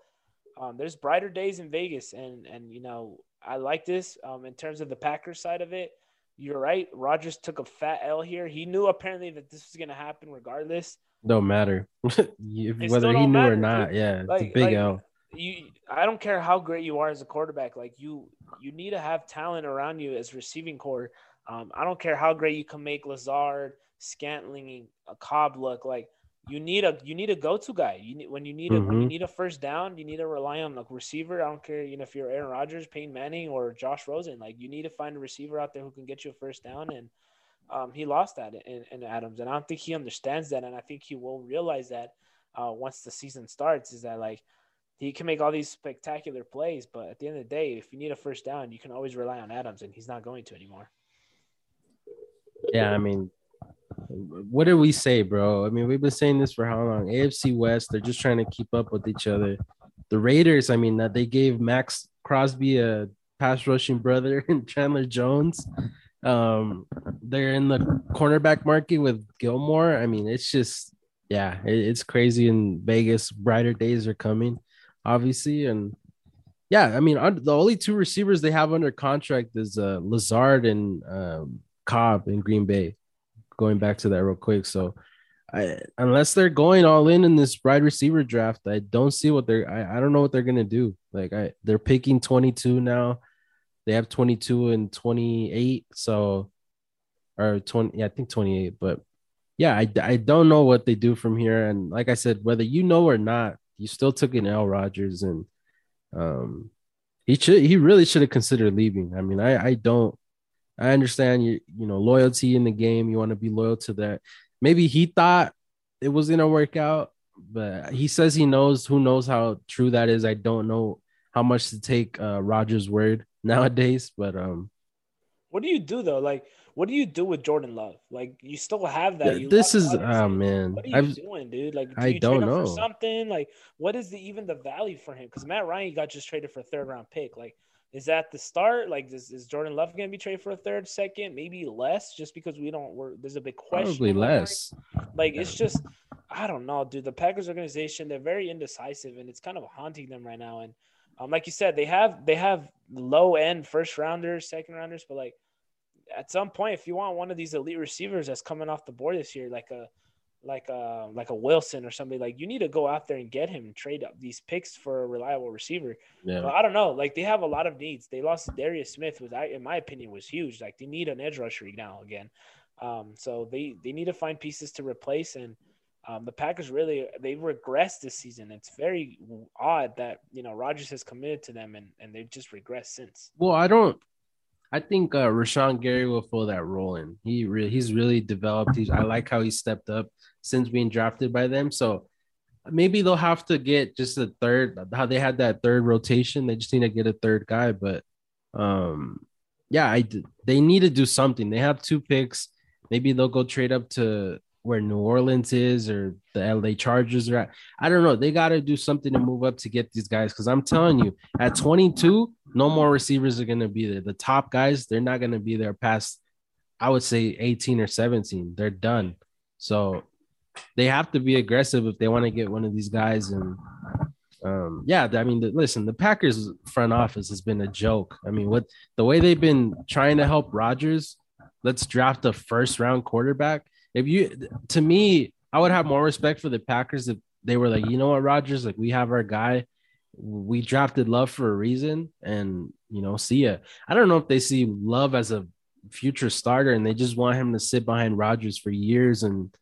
um, there's brighter days in Vegas, and and you know I like this um, in terms of the Packers side of it. You're right. Rodgers took a fat L here. He knew apparently that this was going to happen regardless. Don't matter whether he knew matter, or not. Dude. Yeah, like, it's a big like, L. You, I don't care how great you are as a quarterback. Like you, you need to have talent around you as receiving core. Um, I don't care how great you can make Lazard, Scantling, a Cobb look. Like you need a you need a go to guy. You need when you need a mm-hmm. when you need a first down, you need to rely on like receiver. I don't care, you know, if you're Aaron Rodgers, Peyton Manning, or Josh Rosen. Like you need to find a receiver out there who can get you a first down. And um, he lost that in, in, Adams, and I don't think he understands that, and I think he will realize that uh, once the season starts. Is that like he can make all these spectacular plays, but at the end of the day, if you need a first down, you can always rely on Adams, and he's not going to anymore. Yeah, I mean, what did we say, bro? I mean, we've been saying this for how long? AFC West, they're just trying to keep up with each other. The Raiders, I mean, that they gave Maxx Crosby a pass rushing brother and Chandler Jones. Um, they're in the cornerback market with Gilmore. I mean, it's just yeah, it, it's crazy in Vegas. Brighter days are coming, obviously, and yeah, I mean, the only two receivers they have under contract is uh, Lazard and um, Cobb in Green Bay going back to that real quick. So, I, unless they're going all in in this wide receiver draft, I don't see what they're. I, I don't know what they're gonna do. Like, I they're picking 22 now. They have 22 and 28. So, or 20. Yeah, I think 28. But yeah, I I don't know what they do from here. And like I said, whether you know or not, you still took an L. Rodgers, and um, he should he really should have considered leaving. I mean, I I don't I understand you, you know, loyalty in the game. You want to be loyal to that. Maybe he thought it was gonna work out, but he says he knows. Who knows how true that is? I don't know how much to take uh Rodgers' word nowadays, but um, what do you do though? Like, what do you do with Jordan Love? Like, you still have that. You this is oh man, what are you I've, doing, dude? Like, do I don't know something. Like, what is the even the value for him? Because Matt Ryan got just traded for a third round pick. Like, is that the start? Like, is, is Jordan Love going to be traded for a third, second, maybe less, just because we don't. We're, there's a big question. Probably less. Like, it's just, I don't know, dude. The Packers organization, they're very indecisive, and it's kind of haunting them right now. And um, like you said, they have they have low end first rounders, second rounders, but like at some point, if you want one of these elite receivers that's coming off the board this year, like a like a like a Wilson or somebody like you need to go out there and get him and trade up these picks for a reliable receiver. Yeah. But I don't know. Like they have a lot of needs. They lost Darius Smith, was I in my opinion was huge. Like they need an edge rusher now again. Um, so they they need to find pieces to replace and um, the Packers really they regressed this season. It's very odd that you know Rodgers has committed to them and and they've just regressed since. Well, I don't I think uh, Rashan Gary will fill that role in. He really he's really developed. He's, I like how he stepped up since being drafted by them. So maybe they'll have to get just a third. How they had that third rotation, they just need to get a third guy. But um, yeah, I they need to do something. They have two picks. Maybe they'll go trade up to where New Orleans is or the LA Chargers are at. I don't know. They got to do something to move up to get these guys because I'm telling you, at 22, no more receivers are going to be there. The top guys, they're not going to be there past, I would say, 18 or 17. They're done. So they have to be aggressive if they want to get one of these guys. And um, yeah, I mean, the, listen, the Packers front office has been a joke. I mean, what the way they've been trying to help Rodgers, let's draft a first round quarterback if you, to me, I would have more respect for the Packers if they were like, you know what, Rodgers, like we have our guy. We drafted Love for a reason, and you know, see ya. I don't know if they see Love as a future starter and they just want him to sit behind Rodgers for years and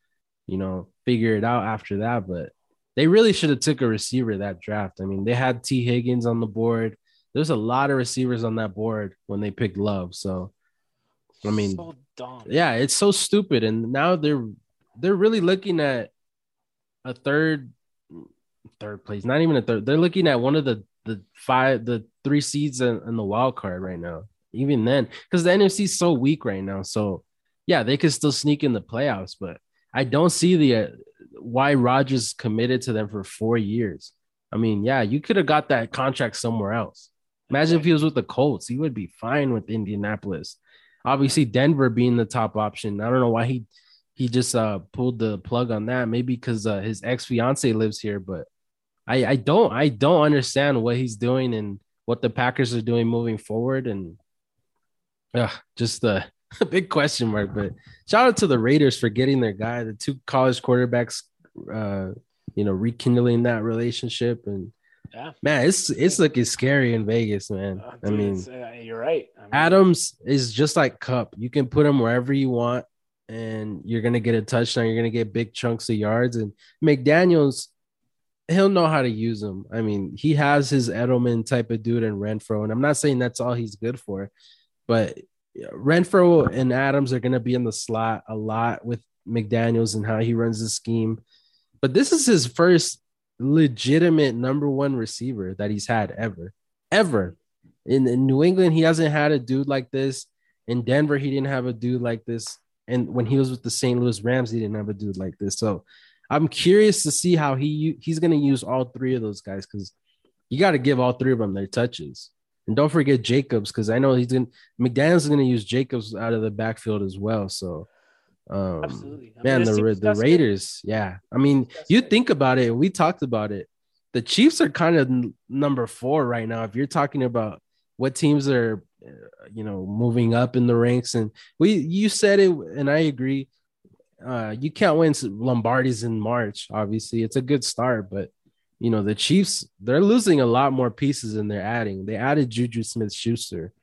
you know figure it out after that. But they really should have took a receiver that draft. I mean, they had Tee Higgins on the board. There's a lot of receivers on that board when they picked Love. So I mean, so. Yeah, it's so stupid. And now they're they're really looking at a third third place, not even a third. They're looking at one of the the five the three seeds in, in the wild card right now. Even then, because the NFC is so weak right now. So yeah, they could still sneak in the playoffs, but I don't see the uh, why Rodgers committed to them for four years. I mean, yeah, you could have got that contract somewhere else. Imagine if he was with the Colts, he would be fine with Indianapolis obviously Denver being the top option. I don't know why he he just uh pulled the plug on that. Maybe because uh, his ex fiance lives here, but I I don't I don't understand what he's doing and what the Packers are doing moving forward, and uh, just a, a big question mark. But shout out to the Raiders for getting their guy, the two college quarterbacks, uh, you know, rekindling that relationship and. Yeah, Man, it's it's looking scary in Vegas, man. Uh, I mean, uh, you're right. I mean, Adams is just like Kupp. You can put him wherever you want, and you're gonna get a touchdown. You're gonna get big chunks of yards. And McDaniels, he'll know how to use him. I mean, he has his Edelman type of dude in Renfrow, and I'm not saying that's all he's good for, but Renfrow and Adams are gonna be in the slot a lot with McDaniels and how he runs the scheme. But this is his first legitimate number one receiver that he's had ever, ever. In, in New England, he hasn't had a dude like this. In Denver, he didn't have a dude like this. And when he was with the St. Louis Rams, he didn't have a dude like this. So I'm curious to see how he he's going to use all three of those guys because you got to give all three of them their touches. And don't forget Jacobs because I know he's going McDaniel's going to use Jacobs out of the backfield as well. So um, Absolutely. I mean, man, this the team Ra- is the. Raiders, yeah. I mean, you think about it. We talked about it. The Chiefs are kind of n- number four right now. If you're talking about what teams are, uh, you know, moving up in the ranks, and we, you said it, and I agree. Uh, you can't win Lombardi's in March. Obviously, it's a good start, but you know the Chiefs they're losing a lot more pieces than they're adding. They added Juju Smith Schuster.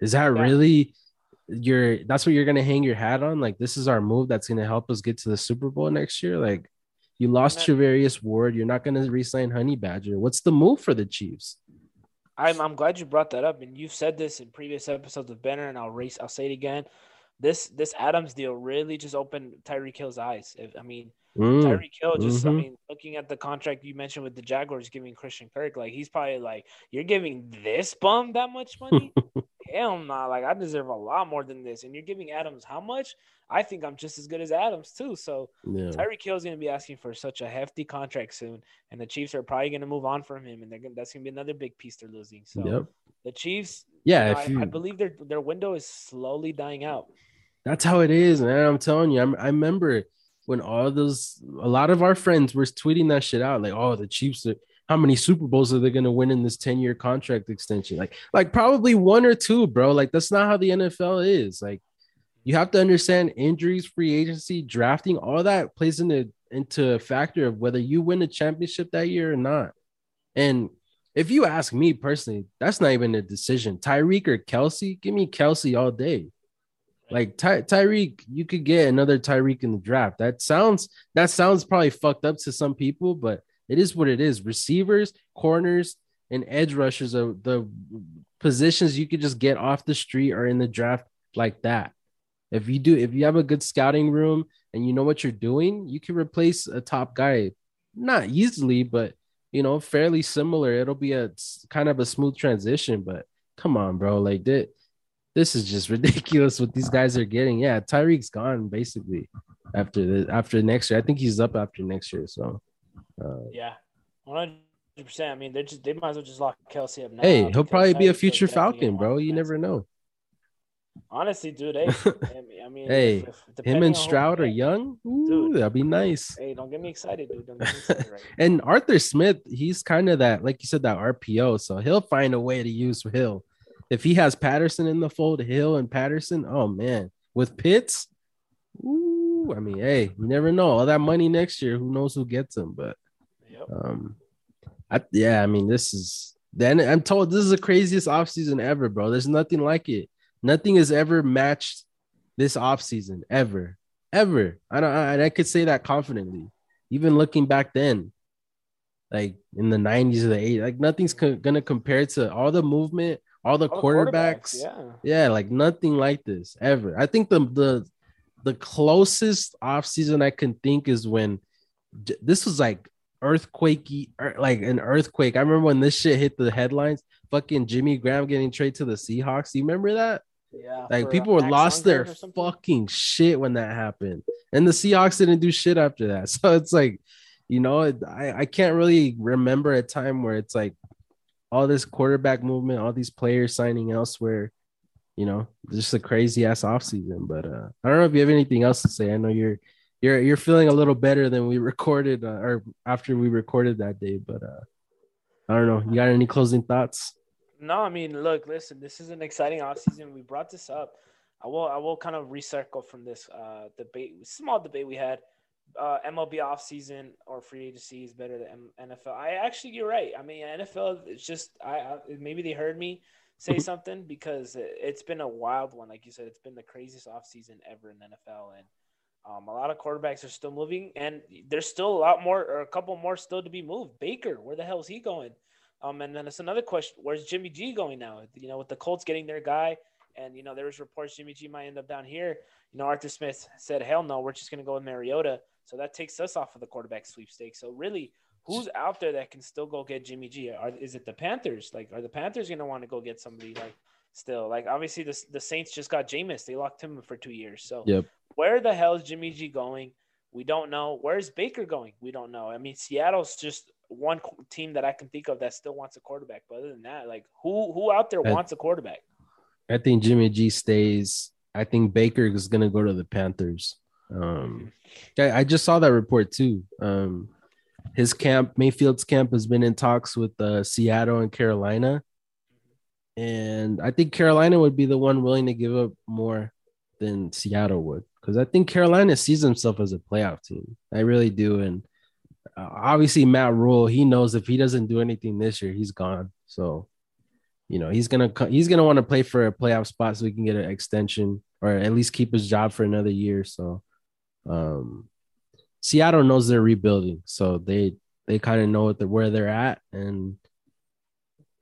Is that Yeah. really your? That's what you're gonna hang your hat on? Like this is our move that's gonna help us get to the Super Bowl next year? Like you lost Man. Charvarius Ward. You're not gonna re-sign Honey Badger. What's the move for the Chiefs? I'm I'm glad you brought that up, and you've said this in previous episodes of Benner, and I'll race. I'll say it again. This this Adams deal really just opened Tyreek Hill's eyes. I mean, Mm, Tyreek Hill just, I mhm. mean, looking at the contract you mentioned with the Jaguars giving Christian Kirk, like he's probably like, you're giving this bum that much money? Hell no! Like I deserve a lot more than this, and you're giving Adams how much? I think I'm just as good as Adams too. So yeah. Tyreek Hill is going to be asking for such a hefty contract soon, and the Chiefs are probably going to move on from him, and they're gonna, that's going to be another big piece they're losing. So Yep. the Chiefs, Yeah. you know, I, you, I believe their their window is slowly dying out. That's how it is, man. I'm telling you. I'm, I remember when all those, a lot of our friends were tweeting that shit out, like, "Oh, the Chiefs are." How many Super Bowls are they going to win in this 10 year contract extension? Like, like probably one or two, bro. Like, that's not how the NFL is. Like, you have to understand injuries, free agency, drafting, all that plays into into a factor of whether you win a championship that year or not. And if you ask me personally, that's not even a decision. Tyreek or Kelce, give me Kelce all day. Like Ty- Tyreek, you could get another Tyreek in the draft. That sounds that sounds probably fucked up to some people, but it is what it is. Receivers, corners, and edge rushers are the positions you could just get off the street or in the draft like that. If you do, if you have a good scouting room and you know what you're doing, you can replace a top guy, not easily, but you know, fairly similar. It'll be a kind of a smooth transition. But come on, bro, like that. This is just ridiculous what these guys are getting. Yeah, Tyreek's gone basically after the after next year. I think he's up after next year. So, uh, Yeah, one hundred percent. I mean, they just they might as well just lock Kelce up now. hey, he'll probably be a future Falcon, bro. You never know. Honestly, dude, hey, I mean, Hey, if- if- Him and Stroud are young. Ooh, Dude. that'd be nice. Hey, don't get me excited, dude. Don't get me excited right. And Arthur Smith, he's kind of that, like you said, that RPO. So he'll find a way to use Hill. If he has Patterson in the fold, Hill and Patterson, oh man, with Pitts, ooh, I mean, hey, you never know. All that money next year, who knows who gets him? But Yep. um, I, yeah, I mean, this is then I'm told this is the craziest offseason ever, bro. There's nothing like it. Nothing has ever matched this offseason ever, ever. I don't, I, and I could say that confidently, even looking back then, like in the 90s or the 80s, like nothing's co- gonna compare to all the movement, all the All the quarterbacks. yeah. Yeah, like nothing like this ever. I think the the the closest offseason I can think is when this was like earthquakey, er, like an earthquake. I remember when this shit hit the headlines. Fucking Jimmy Graham getting traded to the Seahawks. Do you remember that? Yeah. Like people were lost their Lundgren or something. fucking shit when that happened, and the Seahawks didn't do shit after that. So it's like, you know, I I can't really remember a time where it's like all this quarterback movement, all these players signing elsewhere. You know, just a crazy ass offseason. But uh, I don't know if you have anything else to say. I know you're you're you're feeling a little better than we recorded uh, or after we recorded that day. But uh, I don't know. You got any closing thoughts? No, I mean, look, listen, this is an exciting offseason. We brought this up. I will I will kind of recircle from this uh, debate, small debate we had. Uh, MLB offseason or free agency is better than NFL. I actually, you're right. I mean, NFL, it's just I, I maybe they heard me say something because it's been a wild one. Like you said, it's been the craziest offseason ever in NFL, and um, a lot of quarterbacks are still moving, and there's still a lot more or a couple more still to be moved. Baker, where the hell is he going? Um, and then it's another question: Where's Jimmy G going now? You know, with the Colts getting their guy, and you know there was reports Jimmy G might end up down here. You know, Arthur Smith said, "Hell no, we're just going to go with Mariota." So that takes us off of the quarterback sweepstakes. So really, who's out there that can still go get Jimmy G? Are, is it the Panthers? Like, are the Panthers going to want to go get somebody like still? Like, obviously, the the Saints just got Jameis. They locked him for two years. So yep. where the hell is Jimmy G going? We don't know. Where's Baker going? We don't know. I mean, Seattle's just one team that I can think of that still wants a quarterback. But other than that, like who who out there wants a quarterback? I think Jimmy G stays. I think Baker is going to go to the Panthers. Um, I, I, just saw that report too. Um, his camp, Mayfield's camp, has been in talks with uh, Seattle and Carolina, and I think Carolina would be the one willing to give up more than Seattle would, because I think Carolina sees himself as a playoff team. I really do, and uh, obviously Matt Rhule, he knows if he doesn't do anything this year, he's gone. So, you know, he's gonna he's gonna want to play for a playoff spot so he can get an extension or at least keep his job for another year. So, um, Seattle knows they're rebuilding, so they they kind of know what the, where they're at, and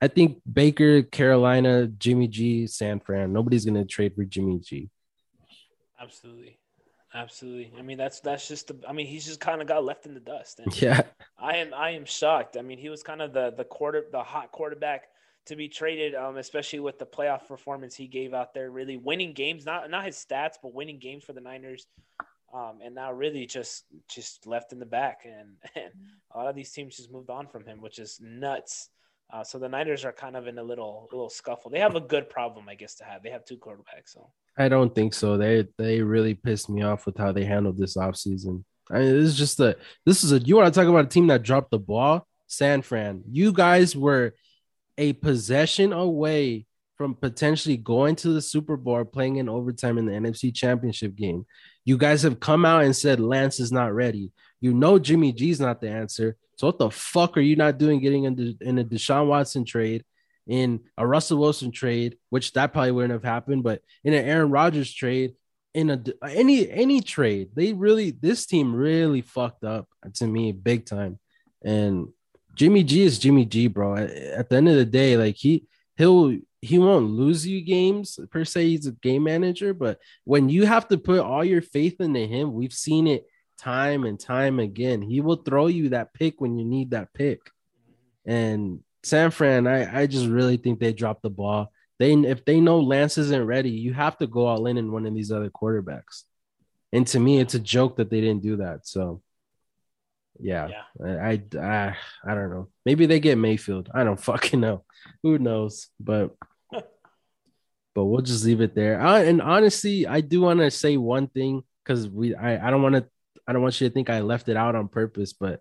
I think Baker, Carolina, Jimmy G, San Fran, nobody's gonna trade for Jimmy G. Absolutely. Absolutely. I mean, that's that's just the. I mean, he's just kind of got left in the dust. And yeah. I am I am shocked. I mean, he was kind of the the quarter the hot quarterback to be traded, um, especially with the playoff performance he gave out there, really winning games, not not his stats, but winning games for the Niners. Um, and now really just just left in the back, and, and a lot of these teams just moved on from him, which is nuts. Uh, so the Niners are kind of in a little little scuffle. They have a good problem, I guess, to have. They have two quarterbacks, so I don't think so. They they really pissed me off with how they handled this offseason. I mean, this is just a this is a you want to talk about a team that dropped the ball? San Fran. You guys were a possession away from potentially going to the Super Bowl playing in overtime in the NFC Championship game. You guys have come out and said Lance is not ready. You know Jimmy G's not the answer. So what the fuck are you not doing getting in, in a Deshaun Watson trade in a Russell Wilson trade, which that probably wouldn't have happened, but in an Aaron Rodgers trade, in a any any trade, they really this team really fucked up to me big time. And Jimmy G is Jimmy G, bro. At the end of the day, like he he'll he won't lose you games per se. He's a game manager, but when you have to put all your faith into him, we've seen it time and time again. He will throw you that pick when you need that pick. And San Fran, I, I just really think they dropped the ball. They if they know Lance isn't ready, you have to go all in in one of these other quarterbacks. And to me, it's a joke that they didn't do that. So, yeah, yeah. I, I I I don't know. Maybe they get Mayfield. I don't fucking know. Who knows? But but we'll just leave it there. Uh, and honestly, I do want to say one thing because we I, I don't want to I don't want you to think I left it out on purpose, but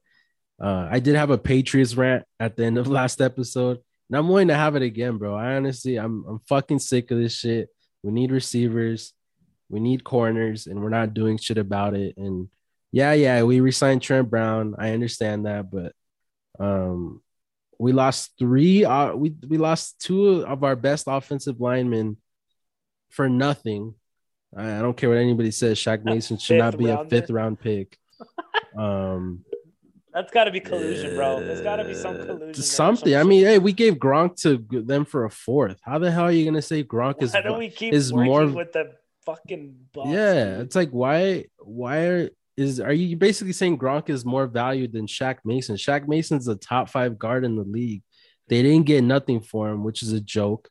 uh, I did have a Patriots rant at the end of last episode, and I'm willing to have it again, bro. I honestly, I'm I'm fucking sick of this shit. We need receivers, we need corners, and we're not doing shit about it. And yeah, yeah, we resigned Trent Brown. I understand that, but um, we lost three. Uh, we we lost two of our best offensive linemen for nothing. I, I don't care what anybody says. Shaq Mason should not be a fifth round pick. Um, that's got to be collusion, bro. There's got to be some collusion. Something. I mean, hey, we gave Gronk to them for a fourth. How the hell are you gonna say Gronk is? Why don't we keep is more with the fucking? Box, yeah, it's like why? Why are is are you basically saying Gronk is more valued than Shaq Mason? Shaq Mason's a top five guard in the league. They didn't get nothing for him, which is a joke.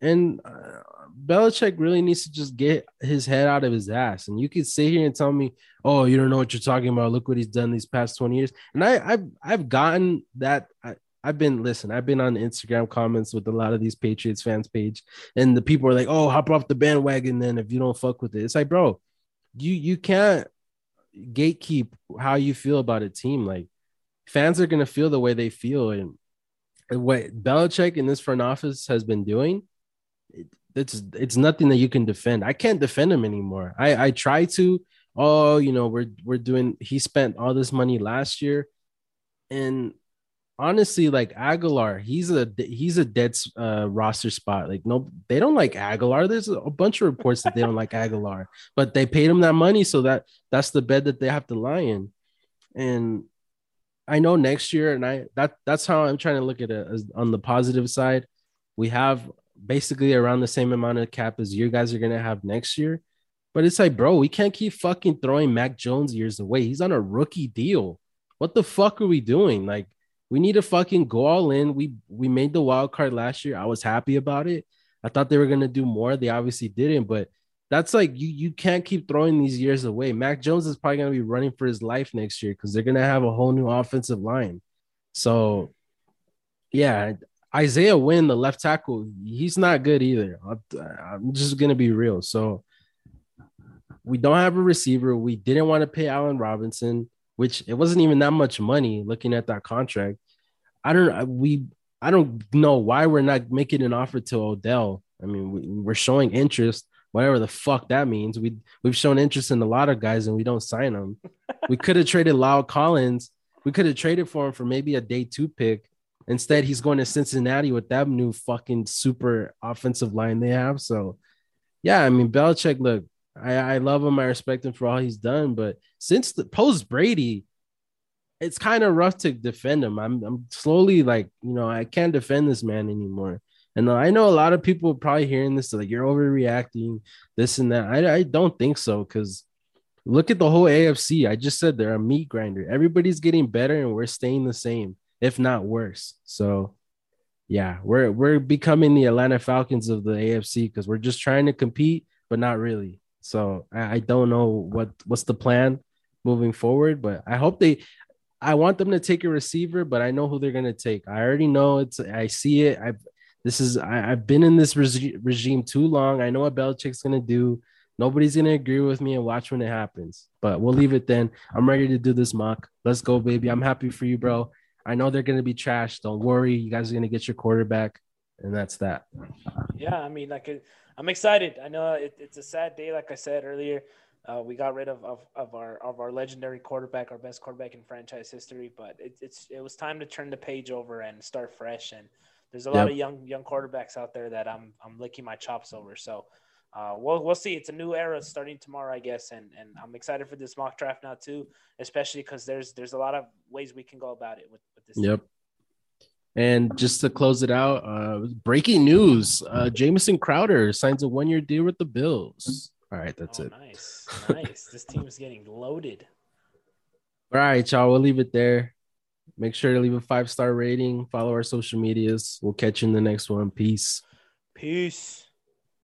And uh, Belichick really needs to just get his head out of his ass. And you could sit here and tell me, "Oh, you don't know what you're talking about. Look what he's done these past 20 years." And I, I've I've gotten that. I, I've been listen. I've been on Instagram comments with a lot of these Patriots fans page, and the people are like, "Oh, hop off the bandwagon then if you don't fuck with it." It's like, bro, you you can't gatekeep how you feel about a team. Like fans are gonna feel the way they feel, and what Belichick in this front office has been doing, it's it's nothing that you can defend. I can't defend him anymore. I I try to. Oh, you know, we're we're doing. He spent all this money last year, and honestly, like Agholor, he's a he's a dead uh, roster spot. Like no, they don't like Agholor. There's a bunch of reports that they don't like Agholor, but they paid him that money, so that that's the bed that they have to lie in. And I know next year, and I that that's how I'm trying to look at it on the positive side. We have basically around the same amount of cap as you guys are gonna have next year. But it's like, bro, we can't keep fucking throwing Mac Jones years away. He's on a rookie deal. What the fuck are we doing? Like, we need to fucking go all in. We we made the wild card last year. I was happy about it. I thought they were gonna do more. They obviously didn't, but that's like you you can't keep throwing these years away. Mac Jones is probably gonna be running for his life next year because they're gonna have a whole new offensive line. So yeah, Isaiah Wynn, the left tackle, he's not good either. I'm just gonna be real. So we don't have a receiver. We didn't want to pay Allen Robinson which it wasn't even that much money looking at that contract. I don't we I don't know why we're not making an offer to Odell. I mean, we, we're showing interest, whatever the fuck that means. We we've shown interest in a lot of guys and we don't sign them. we could have traded La'el Collins. We could have traded for him for maybe a day two pick. Instead, he's going to Cincinnati with that new fucking super offensive line they have. So, yeah, I mean, Belichick, look, I, I love him. I respect him for all he's done. But since the post Brady, it's kind of rough to defend him. I'm I'm slowly like, you know, I can't defend this man anymore. And I know a lot of people probably hearing this like you're overreacting, this and that. I, I don't think so because look at the whole AFC. I just said they're a meat grinder. Everybody's getting better and we're staying the same, if not worse. So yeah, we're we're becoming the Atlanta Falcons of the AFC because we're just trying to compete, but not really. So I, I don't know what what's the plan moving forward, but I hope they. I want them to take a receiver, but I know who they're gonna take. I already know it's. I see it. I've this is. I, have been in this regi- regime too long. I know what Belichick's gonna do. Nobody's gonna agree with me, and watch when it happens. But we'll leave it then. I'm ready to do this mock. Let's go, baby. I'm happy for you, bro. I know they're gonna be trash. Don't worry. You guys are gonna get your quarterback, and that's that. Yeah, I mean, like I'm excited. I know it, it's a sad day, like I said earlier. Uh, we got rid of, of, of our of our legendary quarterback, our best quarterback in franchise history. But it, it's it was time to turn the page over and start fresh. And there's a yep. lot of young young quarterbacks out there that I'm I'm licking my chops over. So uh, we'll we'll see. It's a new era starting tomorrow, I guess, and and I'm excited for this mock draft now too, especially because there's there's a lot of ways we can go about it with, with this. Yep. Team. And just to close it out, uh, breaking news: uh, Jamison Crowder signs a one-year deal with the Bills. All right, that's oh, it. Nice, nice. this team is getting loaded. All right, y'all. We'll leave it there. Make sure to leave a five-star rating. Follow our social medias. We'll catch you in the next one. Peace. Peace.